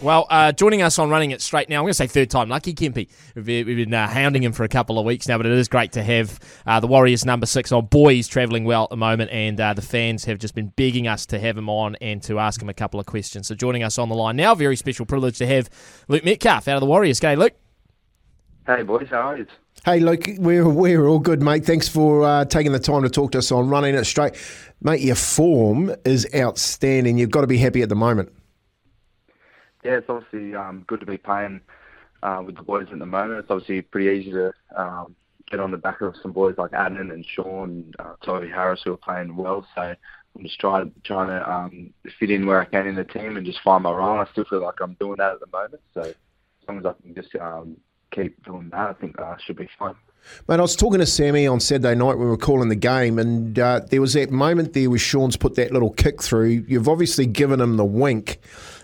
Well, uh, joining us on Running It Straight now, I'm going to say third time lucky, Kempy. We've been, uh, hounding him for a couple of weeks now, but it is great to have uh, the Warriors number six on. Boys travelling well at the moment, and uh, the fans have just been begging us to have him on and to ask him a couple of questions. So joining us on the line now, very special privilege to have Luke Metcalf out of the Warriors. G'day, Luke. Hey, boys, how are you? Hey, Luke, we're, we're all good, mate. Thanks for uh, taking the time to talk to us on running it straight. Mate, your form is outstanding. You've got to be happy at the moment yeah, it's obviously um, good to be playing uh, with the boys at the moment. It's obviously pretty easy to um, get on the back of some boys like Addin and Shaun, uh, Tohu Harris who are playing well. So I'm just trying trying to um, fit in where I can in the team and just find my role. I still feel like I'm doing that at the moment. So as long as I can just um, keep doing that, I think I uh, should be fine. Mate, I was talking to Sammy on Saturday night when we were calling the game, and uh, there was that moment there where Shaun's put that little kick through. You've obviously given him the wink.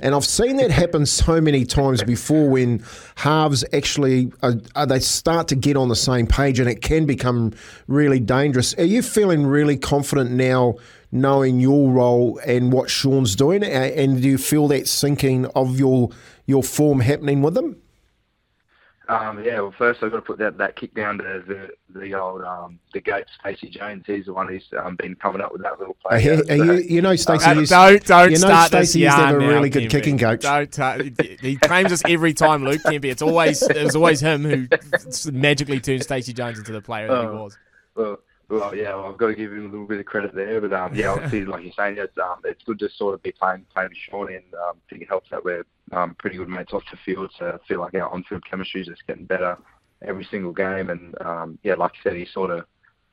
And I've seen that happen so many times before when halves actually uh, uh, they start to get on the same page and it can become really dangerous. Are you feeling really confident now knowing your role and what Shaun's doing? And do you feel that syncing of your your form happening with them? Um, yeah, well, first I've got to put that, that kick down to the the old um, the goat Stacey Jones. He's the one who's um, been coming up with that little play. Uh, so, you, you, know, Stacey. Uh, don't don't you know, start Stacey used to have a really good Kempy. kicking coach. Don't uh, he claims us every time, Luke Kempy. It's always it was always him who magically turned Stacey Jones into the player that he Oh. was. Well, well, yeah, well, I've got to give him a little bit of credit there, but um, yeah, obviously, like you're saying, it's um, it's good to sort of be playing playing with Shaun, and um, I think it helps that we're um, pretty good mates off the field. So I feel like our on-field chemistry is just getting better every single game, and um, yeah, like you said, he sort of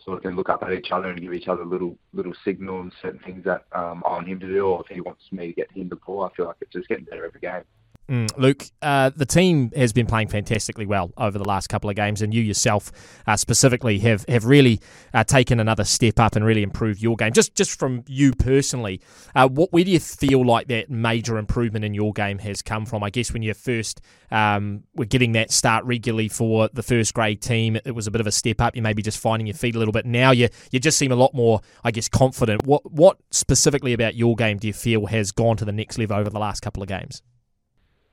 sort of can look up at each other and give each other little little signals, certain things that um, I want him to do, or if he wants me to get him the ball. I feel like it's just getting better every game. Mm, Luke, uh, the team has been playing fantastically well over the last couple of games, and you yourself uh, specifically have have really uh, taken another step up and really improved your game. Just just from you personally, uh, what where do you feel like that major improvement in your game has come from? I guess when you first um, were getting that start regularly for the first grade team, it was a bit of a step up. You maybe just finding your feet a little bit. Now you you just seem a lot more, I guess, confident. What what specifically about your game do you feel has gone to the next level over the last couple of games?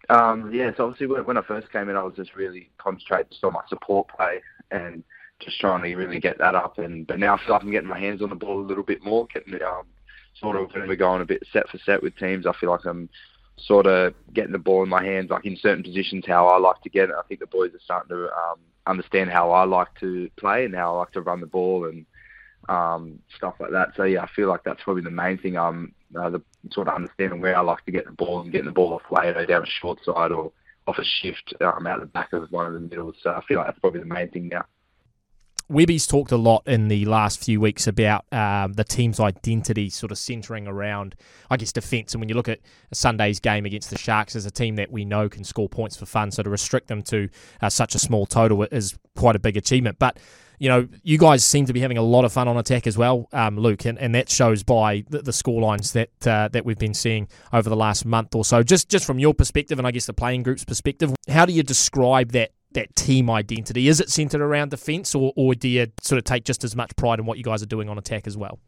Um, yeah, so obviously when, when I first came in, I was just really concentrating just on my support play and just trying to really get that up. And but now I feel like I'm getting my hands on the ball a little bit more, getting um, sort of when we're going a bit set for set with teams. I feel like I'm sort of getting the ball in my hands, like in certain positions, how I like to get it. I think the boys are starting to um, understand how I like to play and how I like to run the ball and um, stuff like that. So yeah, I feel like that's probably the main thing. Um, uh, the sort of understanding where I like to get the ball and getting the ball off later down a short side or off a shift um, out the back of one of the middles. So I feel like that's probably the main thing now. Webby's talked a lot in the last few weeks about um, the team's identity sort of centering around, I guess, defence. And when you look at Sunday's game against the Sharks as a team that we know can score points for fun, so to restrict them to uh, such a small total is quite a big achievement. But you know, you guys seem to be having a lot of fun on attack as well, um, Luke, and, and that shows by the, the that uh, that we've been seeing over the last month or so. Just just from your perspective, and I guess the playing group's perspective, how do you describe that that team identity? Is it centered around defence, or, or do you sort of take just as much pride in what you guys are doing on attack as well?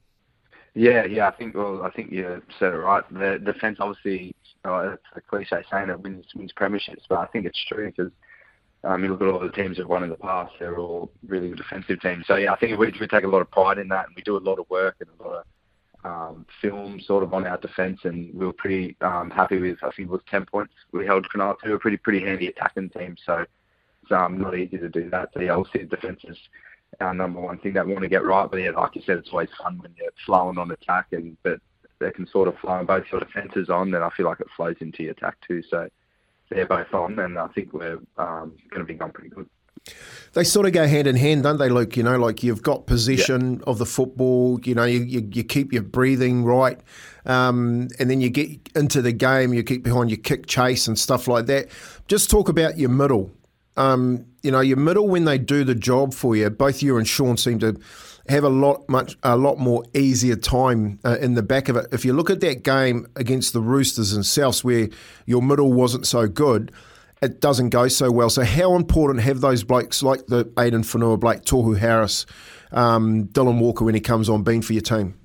Yeah, yeah, I think well, I think you said it right. The defence, obviously, oh, it's a cliche saying it wins wins premierships, but I think it's true because um, you look at all the teams that won in the past; they're all really defensive teams. So yeah, I think we, we take a lot of pride in that, and we do a lot of work and a lot of um, film sort of on our defence, and we were pretty um, happy with. I think it was ten points we held Cronulla to a pretty pretty handy attacking team. So it's um, not easy to do that. So yeah, obviously the defence is our number one thing that we want to get right. But yeah, like you said, it's always fun when you're flowing on attack, and but they can sort of flow on both your defences on, then I feel like it flows into your attack too. So they're both on, and I think we're um, going to be going pretty good. They sort of go hand in hand, don't they, Luke? You know, like you've got possession of the football. You know, you, you, you keep your breathing right, um, and then you get into the game. You keep behind your kick chase and stuff like that. Just talk about your middle. Um, you know, your middle when they do the job for you. Both you and Sean seem to have a lot much a lot more easier time uh, in the back of it. If you look at that game against the Roosters and Souths, where your middle wasn't so good, it doesn't go so well. So how important have those blokes like the Addin Fonua, Blake Tohu Harris, um, Dylan Walker when he comes on been for your team?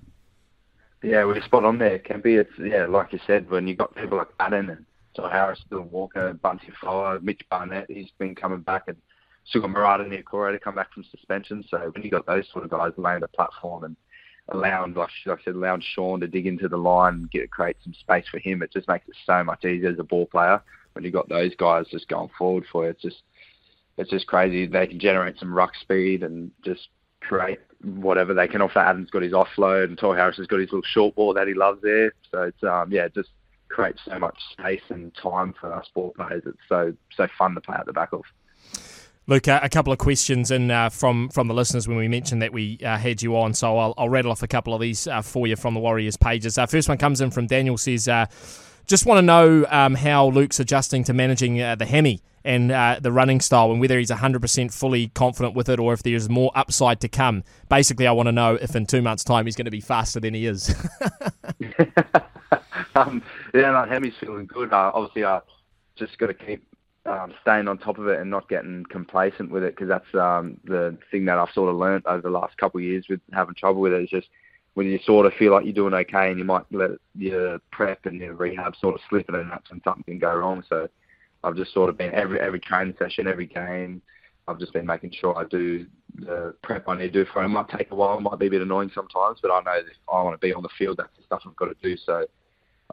Yeah, we're spot on there, Kempy. It's yeah, like you said, when you got people like Addin and So Harris, Dylan Walker, Bunty Foa, Mitch Barnett, he's been coming back, and still got Marata Niukore to come back from suspension. So when you got those sort of guys laying the platform and allowing, like, I said, allowing Shaun to dig into the line and get create some space for him, it just makes it so much easier as a ball player when you got those guys just going forward for you. It's just it's just crazy. They can generate some ruck speed and just create whatever they can. Also, Addin's got his offload, and Tohu Harris has got his little short ball that he loves there. So it's um yeah, just creates so much space and time for us ball players. It's so so fun to play at the back of. Luke, uh, a couple of questions in uh, from from the listeners when we mentioned that we uh, had you on. So I'll, I'll, rattle off a couple of these uh, for you from the Warriors pages. Uh, first one comes in from Daniel says, uh, just want to know um, how Luke's adjusting to managing the hammy and the running style, and whether he's 100% fully confident with it, or if there's more upside to come. Basically, I want to know if in two months' time he's going to be faster than he is. um, yeah, no, hammy's feeling good. obviously, I just got to keep um, staying on top of it and not getting complacent with it because that's um, the thing that I've sort of learnt over the last couple of years with having trouble with it is just when you sort of feel like you're doing okay and you might let your prep and your rehab sort of slip and that's when something can go wrong. So I've just sort of been every every training session, every game. I've just been making sure I do the prep I need to do for it. It might take a while, it might be a bit annoying sometimes, but I know that if I want to be on the field, that's the stuff I've got to do. So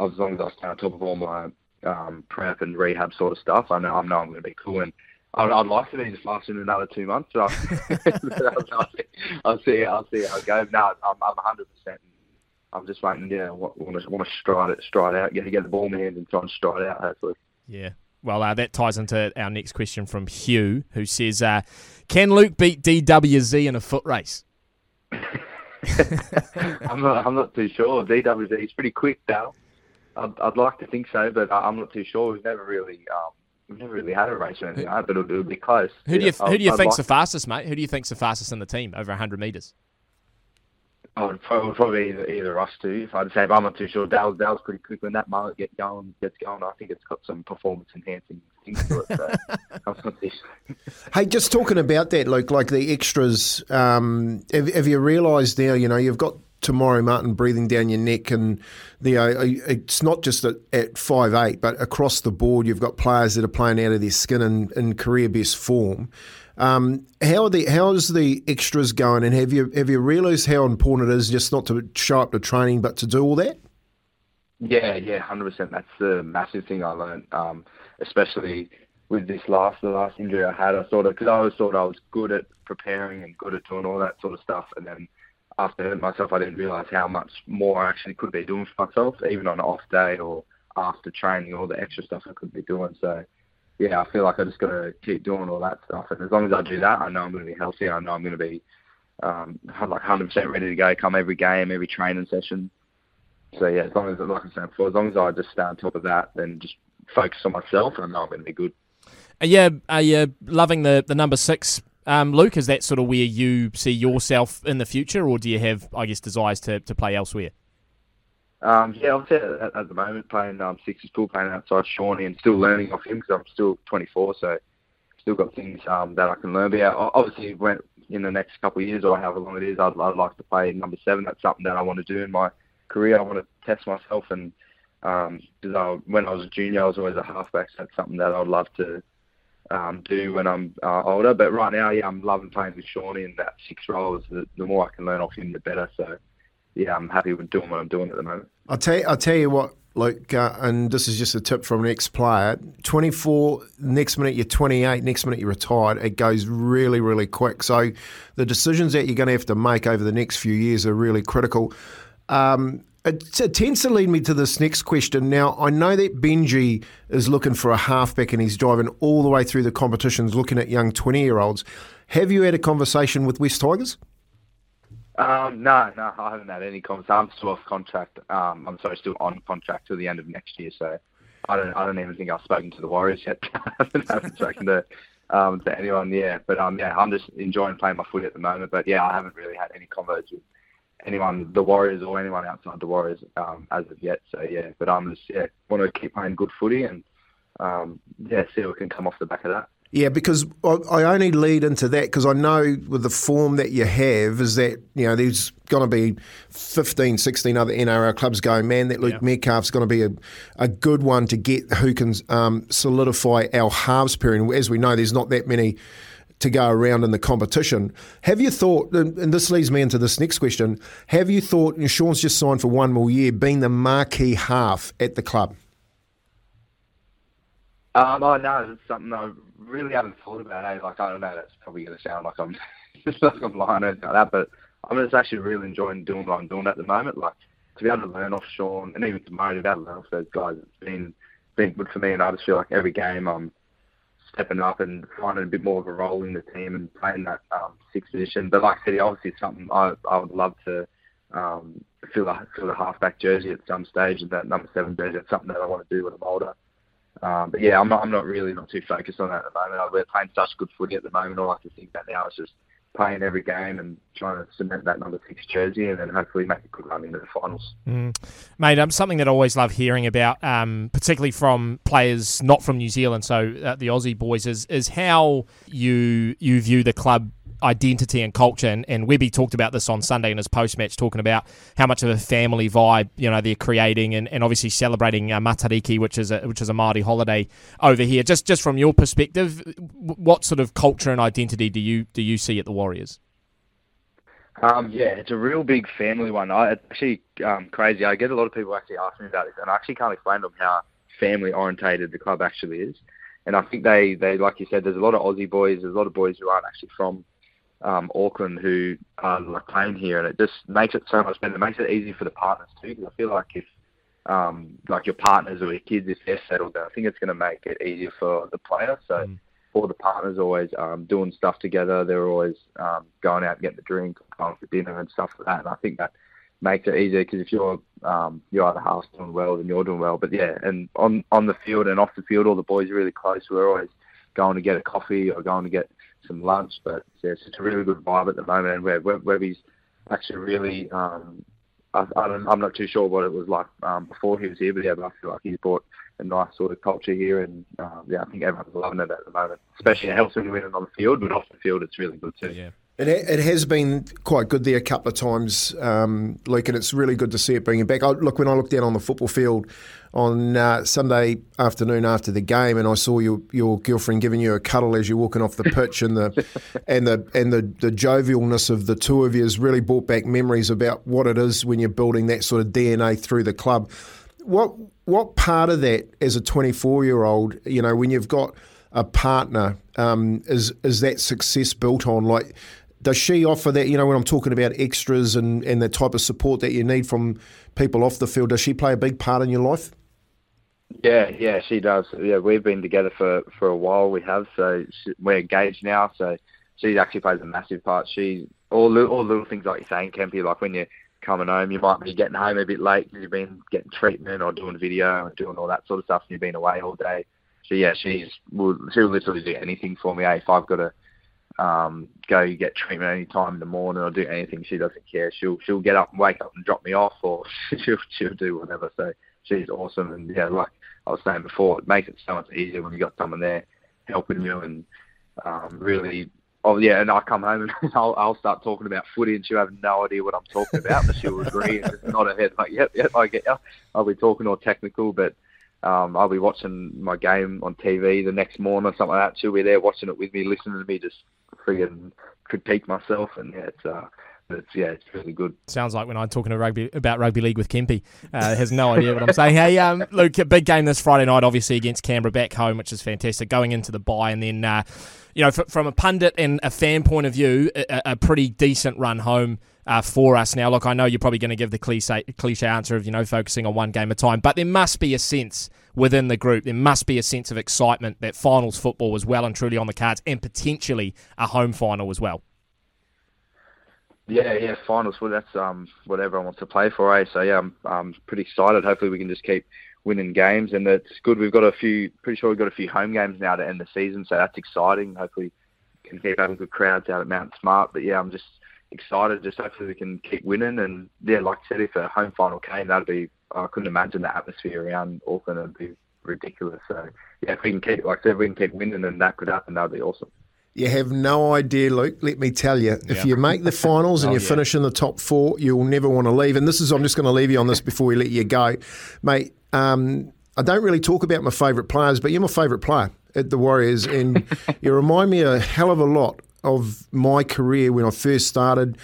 as long as I stay on top of all my um, prep and rehab sort of stuff. I know I know I'm going to be cool, and I'd, I'd like to be just last in another two months. So I'll, see, I'll see, I'll see how it goes. No, I'm, I'm 100. percent I'm just waiting. Yeah, want to want to stride it, stride out, get get the ball in my hand and try and stride out. Hopefully. Yeah. Well, uh, that ties into our next question from Hugh, who says, uh, "Can Luke beat DWZ in a foot race?" I'm not. I'm not too sure. DWZ is pretty quick, though. I'd, I'd like to think so, but I'm not too sure. We've never really, um, we've never really had a race or anything, like but it'll, it'll, be close. Who do you, who do you think's like... the fastest, mate? Who do you think's the fastest in the team over 100 metres? Oh, would probably, probably either, either us two. If I'd say, but I'm not too sure. Dale's, Dale's pretty quick when that mullet gets going. Gets going. I think it's got some performance enhancing things to it. So hey, just talking about that, Luke, like the extras. Um, have, have you realised now? You know, you've got Maire Martin breathing down your neck, and the uh, it's not just at, at five eight, but across the board, you've got players that are playing out of their skin and in career best form. Um, how are the how's the extras going, and have you have you realised how important it is just not to show up to training, but to do all that? Yeah, yeah, hundred percent. That's the massive thing I learned, um, especially with this last the last injury I had. I sort of because I always thought I was good at preparing and good at doing all that sort of stuff, and then after hurting myself, I didn't realise how much more I actually could be doing for myself, even on an off day or after training, all the extra stuff I could be doing. So, yeah, I feel like I just got to keep doing all that stuff. And as long as I do that, I know I'm going to be healthy. I know I'm going to be um, like 100% ready to go, come every game, every training session. So, yeah, as long as, like I said before, as long as I just stay on top of that, then just focus on myself, and I know I'm going to be good. Are you, are you loving the, the number six um, Luke, is that sort of where you see yourself in the future, or do you have, I guess, desires to, to play elsewhere? Um, yeah, obviously at, at the moment playing um, six is still playing outside Shawnee and still learning off him because I'm still 24, so still got things um, that I can learn. But yeah, obviously when in the next couple of years or however long it is, I'd, I'd like to play number seven. That's something that I want to do in my career. I want to test myself and because um, when I was a junior, I was always a halfback. So that's something that I'd love to um, do when I'm uh, older. But right now, yeah, I'm loving playing with Shawnee in that six roles. The, the more I can learn off him, the better. So, yeah, I'm happy with doing what I'm doing at the moment. I'll tell you, I'll tell you what, Luke, uh, and this is just a tip from an ex-player. 24, next minute you're 28, next minute you're retired. It goes really, really quick. So the decisions that you're going to have to make over the next few years are really critical. Um, it, it, tends to lead me to this next question. Now, I know that Benji is looking for a halfback and he's driving all the way through the competitions looking at young 20 year olds. Have you had a conversation with West Tigers? Um, no, no, I haven't had any conversation. I'm still off contract. Um, I'm sorry, still on contract till the end of next year. So I don't, I don't even think I've spoken to the Warriors yet. I haven't spoken to, um, to anyone. Yeah, but um, yeah, I'm just enjoying playing my foot at the moment. But yeah, I haven't really had any conversations anyone, the Warriors or anyone outside the Warriors um, as of yet. So yeah, but I'm just yeah want to keep playing good footy and um, yeah see what can come off the back of that. Yeah, because I only lead into that because I know with the form that you have is that, you know, there's going to be 15, 16 other NRL clubs going, man, that Luke yeah. Metcalf's going to be a, a good one to get who can um, solidify our halves period. As we know, there's not that many to go around in the competition. Have you thought, and this leads me into this next question, have you thought, and Shaun's just signed for one more year, being the marquee half at the club? Um, oh no, it's something I really haven't thought about. Eh? Like I don't know, that's probably going to sound like I'm just like I'm lying or like that, but I'm just actually really enjoying doing what I'm doing at the moment. Like to be able to learn off Shaun and even tomorrow to be able to learn off those guys, it's been been good for me. And I just feel like every game I'm stepping up and finding a bit more of a role in the team and playing that um, sixth position. But like I said, obviously it's something I I would love to um, fill a fill a halfback jersey at some stage and that number seven jersey. It's something that I want to do when I'm older. Um, but yeah, I'm not, I'm not really not too focused on that at the moment. We're playing such good footy at the moment. All I can think about now is just playing every game and trying to cement that number six jersey and then hopefully make a good run into the finals. Mm. Mate, um, something that I always love hearing about, um, particularly from players not from New Zealand, so uh, the Aussie boys, is is how you you view the club identity and culture. And, and Webby talked about this on Sunday in his post match, talking about how much of a family vibe you know they're creating, and, and obviously celebrating uh, Matariki, which is a which is a Māori holiday over here. Just just from your perspective, what sort of culture and identity do you do you see at the Warriors? Um, yeah, it's a real big family one. I it's actually um, crazy. I get a lot of people actually asking me about this, and I actually can't explain to them how family orientated the club actually is. And I think they, they like you said, there's a lot of Aussie boys, there's a lot of boys who aren't actually from um, Auckland who are like playing here, and it just makes it so much better. It makes it easy for the partners too, because I feel like if um, like your partners or your kids, if they're settled down, I think it's going to make it easier for the player. So mm. all the partners always um, doing stuff together. They're always um, going out and getting the drink, going for dinner and stuff like that. And I think that makes it easier because if you're um, your other half's doing well, then you're doing well. But yeah, and on on the field and off the field, all the boys are really close. We're always going to get a coffee or going to get some lunch. But yeah, it's just a really good vibe at the moment, and where Webby's actually really. Um, I, I'm not too sure what it was like um, before he was here, but yeah, but I feel like he's brought a nice sort of culture here, and um, yeah, I think everyone's loving it at the moment. Especially it helps when you win it on the field, but off the field, it's really good too. Yeah. It, it has been quite good there a couple of times, um, Luke, and it's really good to see it bringing back. I, look, when I looked down on the football field on uh, Sunday afternoon after the game, and I saw your your girlfriend giving you a cuddle as you're walking off the pitch, and the and the and the, the jovialness of the two of you has really brought back memories about what it is when you're building that sort of DNA through the club. What what part of that, as a 24 year old, you know, when you've got a partner, um, is is that success built on? Like, does she offer that? You know, when I'm talking about extras and, and the type of support that you need from people off the field, does she play a big part in your life? Yeah, yeah, she does. Yeah, we've been together for for a while. We have, so she, we're engaged now. So she actually plays a massive part. She all all little things like you're saying, Kempy, like when you're coming home, you might be getting home a bit late because you've been getting treatment or doing video or doing all that sort of stuff, and you've been away all day. So yeah, she's will she'll literally do anything for me. Eh? If I've got to um, go get treatment any time in the morning or do anything. She doesn't care. She'll she'll get up and wake up and drop me off, or she'll she'll do whatever. So she's awesome, and yeah, like I was saying before, it makes it so much easier when you got someone there helping you and um, really. Oh yeah, and I come home and I'll, I'll start talking about footy, and she'll have no idea what I'm talking about, but she'll agree and just nod her head like, "Yep, yep, I get you." I'll be talking all technical, but um, I'll be watching my game on TV the next morning or something like that. She'll be there watching it with me, listening to me just friggin' critique myself, and yeah, it's uh, it's yeah, it's really good. Sounds like when I'm talking to rugby about rugby league with Kempy, uh, has no idea what I'm saying. Hey, um, Luke, a big game this Friday night, obviously against Canberra back home, which is fantastic. Going into the bye, and then uh, you know, f- from a pundit and a fan point of view, a, a pretty decent run home. Uh, for us now, look, I know you're probably going to give the cliche, cliche answer of you know focusing on one game at a time, but there must be a sense within the group. There must be a sense of excitement that finals football was well and truly on the cards, and potentially a home final as well. Yeah, yeah, finals. Well, that's um, what everyone wants to play for, eh? So yeah, I'm, I'm pretty excited. Hopefully, we can just keep winning games, and it's good. We've got a few. Pretty sure we've got a few home games now to end the season, so that's exciting. Hopefully, we can keep having good crowds out at Mount Smart. But yeah, I'm just excited. Just hopefully we can keep winning, and yeah, like I said, if a home final came, that'd be. I couldn't imagine the atmosphere around Auckland. It'd be ridiculous. So yeah, if we can keep like I said, we can keep winning, then that could happen. That'd be awesome. You have no idea, Luke. Let me tell you, if you make the finals and Oh, you yeah. finish in the top four, you'll never want to leave. And this is, I'm just going to leave you on this before we let you go, mate. Um, I don't really talk about my favourite players, but you're my favourite player at the Warriors, and you remind me a hell of a lot of my career when I first started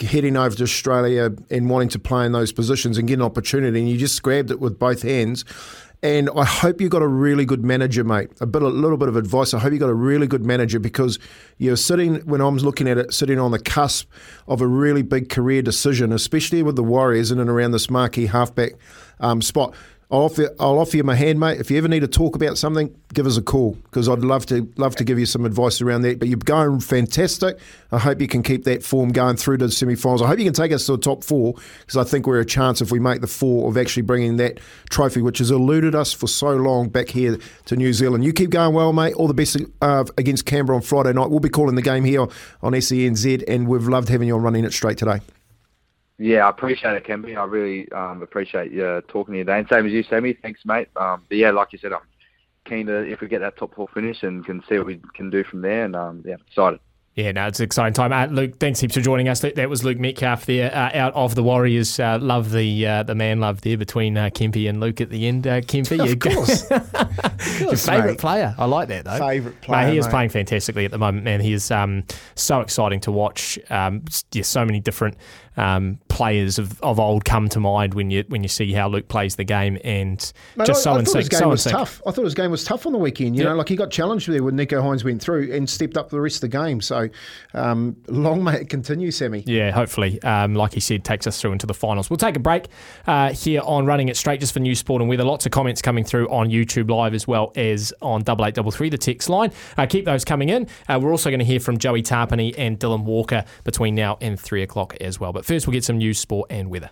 heading over to Australia and wanting to play in those positions and get an opportunity, and you just grabbed it with both hands. And I hope you got a really good manager, mate. A bit, a little bit of advice. I hope you got a really good manager because you're sitting when I'm looking at it, sitting on the cusp of a really big career decision, especially with the Warriors in and around this marquee halfback um, spot. I'll offer, I'll offer you my hand, mate. If you ever need to talk about something, give us a call because I'd love to love to give you some advice around that. But you're going fantastic. I hope you can keep that form going through to the semi-finals. I hope you can take us to the top four because I think we're a chance if we make the four of actually bringing that trophy, which has eluded us for so long, back here to New Zealand. You keep going well, mate. All the best uh, against Canberra on Friday night. We'll be calling the game here on SENZ, and we've loved having you on running it straight today. Yeah, I appreciate it, Kempy. I really um, appreciate you talking to you today. And same as you, Sammy. Thanks, mate. Um, but yeah, like you said, I'm keen to if we get that top four finish and can see what we can do from there. And um, yeah, excited. Yeah, no, it's an exciting time. Uh, Luke, thanks heaps for joining us. That that was Luke Metcalf there, uh, out of the Warriors. Uh, love the uh, the man love there between uh, Kempy and Luke at the end. Uh, Kempy, you Of course. your favourite player. I like that though. Favourite Mate, player, he is mate. playing fantastically at the moment, man. He is um, so exciting to watch. Um, yeah, so many different um, players of, of old come to mind when you when you see how Luke plays the game, and Mate, just I, so I in thought his game So was tough. I thought his game was tough on the weekend. You Yeah. know, like he got challenged there when Nicho Hynes went through and stepped up the rest of the game. So um, long may it continue, Sammy. Yeah, hopefully, um, like he said, takes us through into the finals. We'll take a break uh, here on Running It Straight just for New sport, and weather. Lots of comments coming through on YouTube Live as well as on double eight double three, the text line. Uh, keep those coming in. Uh, we're also going to hear from Joey Tarpany and Dylan Walker between now and three o'clock as well. But first, we'll get some news, sport, and weather.